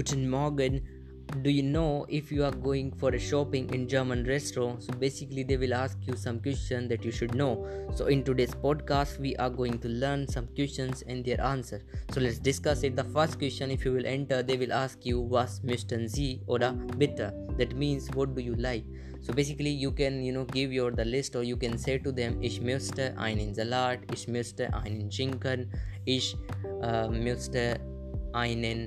Guten Morgen. Do you know if you are going for a shopping in german restaurant? So basically they will ask you some question that you should know. So in today's podcast we are going to learn some questions and their answer. So let's discuss it. The first question if you will enter they will ask you was möchten sie oder bitte? That means what do you like? So basically you can you know give your the list or you can say to them ich möchte einen salat ich möchte einen schinken ich uh, möchte einen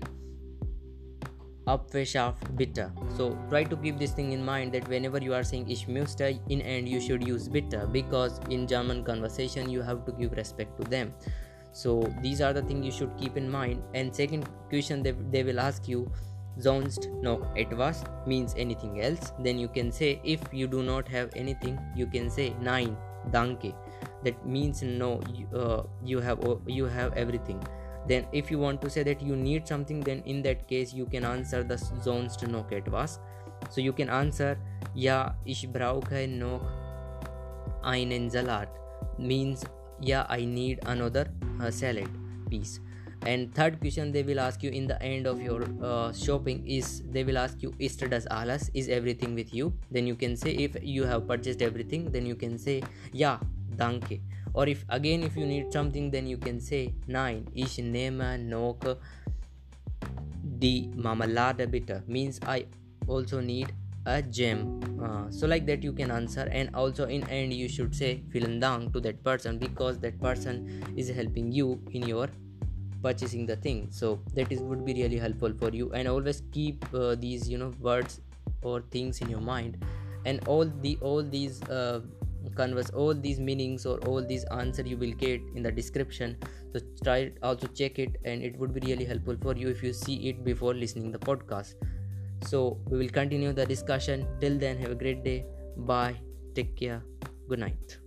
Apfelschaft bitter. So try to keep this thing in mind that whenever you are saying ich möchte in end you should use bitter because in German conversation you have to give respect to them. So these are the things you should keep in mind. And second question they, they will ask you sonst no etwas means anything else then you can say if you do not have anything you can say nein danke that means no you, uh, you have you have everything then if you want to say that you need something then in that case you can answer the zones to noch etwas so you can answer ja ich brauche noch einen salat means yeah i need another uh, salad piece. And third question they will ask you in the end of your uh, shopping is they will ask you ist das alles is everything with you? Then you can say if you have purchased everything then you can say yeah danke or if again if you need something then you can say nein ich nehme noch die marmelade bitte means i also need a gem. Uh, so like that you can answer. And also in end you should say vielen dank to that person because that person is helping you in your purchasing the thing. So that is would be really helpful for you. And always keep uh, these you know words or things in your mind. And all the all these uh, converse all these meanings or all these answer you will get in the description. So try also check it and it would be really helpful for you if you see it before listening the podcast. So we will continue the discussion. Till then have a great day. Bye. Take care. Good night